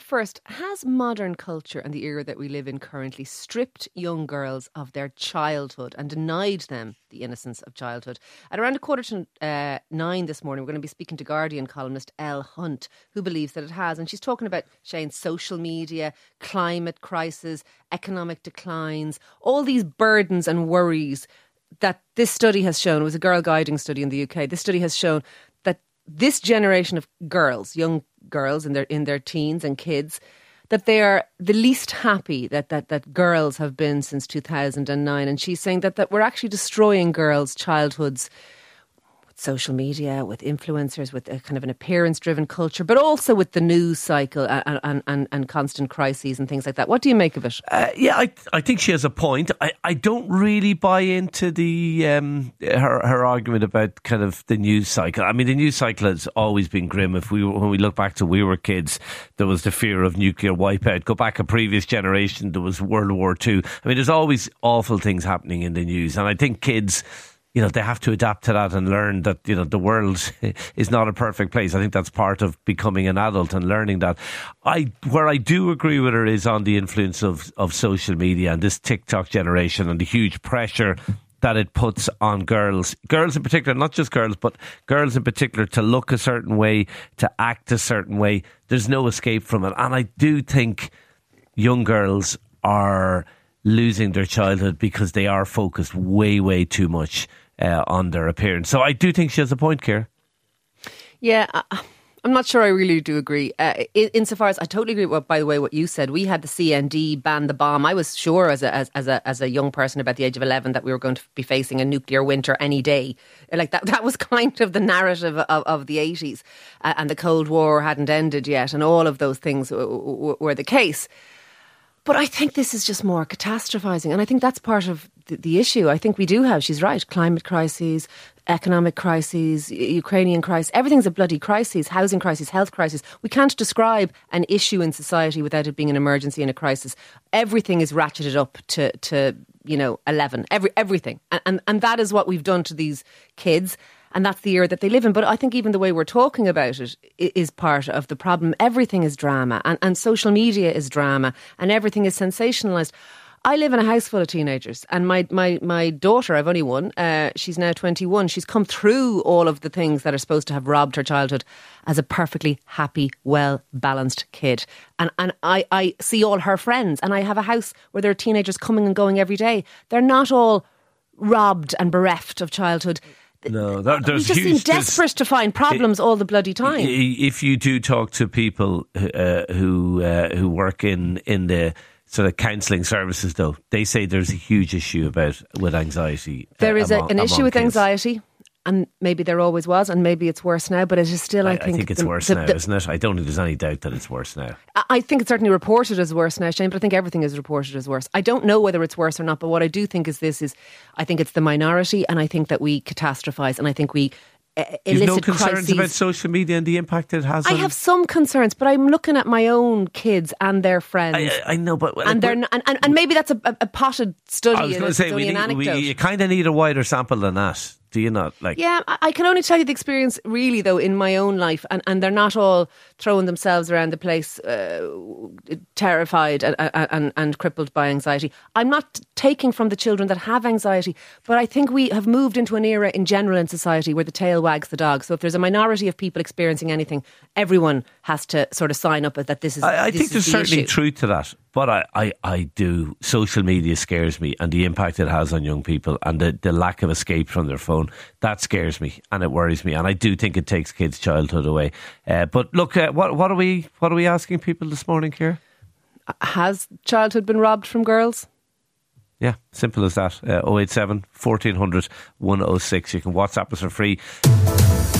First, has modern culture and the era that we live in currently stripped young girls of their childhood and denied them the innocence of childhood? At around a quarter to uh, nine this morning, we're going to be speaking to Guardian columnist Elle Hunt, who believes that it has. And she's talking about, Shane, social media, climate crisis, economic declines, all these burdens and worries that this study has shown. It was a girl guiding study in the UK. This study has shown this generation of girls, young girls in their in their teens and kids that they are the least happy that, that, that girls have been since 2009. And she's saying that, that we're actually destroying girls' childhoods social media, with influencers, with a kind of an appearance driven culture, but also with the news cycle and, and, and, and, constant crises and things like that. What do you make of it? Uh, yeah, I, I think she has a point. I, I don't really buy into the um, her, her argument about kind of the news cycle. I mean, the news cycle has always been grim. If we When we look back to we were kids, there was the fear of nuclear wipeout. Go back a previous generation, there was World War II. I mean, there's always awful things happening in the news. And I think kids you know they have to adapt to that and learn that you know the world is not a perfect place. I think that's part of becoming an adult and learning that. I where I do agree with her is on the influence of of social media and this TikTok generation and the huge pressure that it puts on girls, girls in particular, not just girls, but girls in particular, to look a certain way, to act a certain way. There's no escape from it, and I do think young girls are losing their childhood because they are focused way, way too much uh, on their appearance. So I do think she has a point, Ciara. Yeah. I- I'm not sure I really do agree. Uh, insofar as I totally agree with, by the way, what you said. We had the CND ban the bomb. I was sure as a, as, as, a, as a young person about the age of 11 that we were going to be facing a nuclear winter any day. Like that, that was kind of the narrative of, of the 80s. Uh, and the Cold War hadn't ended yet. And all of those things w- w- were the case. But I think this is just more catastrophizing. And I think that's part of the, the, issue. I think we do have, she's right, climate crises, economic crises, Ukrainian crisis. Everything's a bloody crisis, housing crisis, health crisis. We can't describe an issue in society without it being an emergency and a crisis. Everything is ratcheted up to, to you know, 11. Every, everything. And, and, and that is what we've done to these kids and that's the era that they live in. But I think even the way we're talking about it is part of the problem. Everything is drama, and, and social media is drama, and everything is sensationalized. I live in a house full of teenagers, and my my my daughter, I've only one. Uh, she's now twenty one. She's come through all of the things that are supposed to have robbed her childhood as a perfectly happy, well balanced kid. And and I I see all her friends, and I have a house where there are teenagers coming and going every day. They're not all robbed and bereft of childhood. No, that, there's we just huge, seem desperate to find problems it, all the bloody time. If you do talk to people uh, who uh, who work in in the sort of counselling services, though, they say there's a huge issue about with anxiety. Uh, there is among, a, an issue with kids. anxiety and maybe there always was, and maybe it's worse now. But it is still, I, I think, I think it's the, worse the, now, the, isn't it? I don't think there's any doubt that it's worse now. I think it's certainly reported as worse now, Shane. But I think everything is reported as worse. I don't know whether it's worse or not. But what I do think is this: is I think it's the minority, and I think that we catastrophize, and I think we uh, You've no concerns crises. about social media and the impact it has. I have some concerns, but I'm looking at my own kids and their friends. I, I know, but like, and they're and, and, and, maybe that's a, a potted study. I was going to say we, need, we you kind of need a wider sample than that do you not like yeah i can only tell you the experience really though in my own life and, and they're not all throwing themselves around the place uh, terrified and, and, and crippled by anxiety. I'm not taking from the children that have anxiety but i think we have moved into an era in general in society where the tail wags the dog. So if there's a minority of people experiencing anything everyone has to sort of sign up that this is i, I think there's the certainly issue. truth to that but I, I, I do. Social media scares me and the impact it has on young people and the, the lack of escape from their phone. That scares me and it worries me. And I do think it takes kids' childhood away. Uh, but look, uh, what, what, are we, what are we asking people this morning, here? Has childhood been robbed from girls? Yeah, simple as that. Uh, 087 1400 106. You can WhatsApp us for free.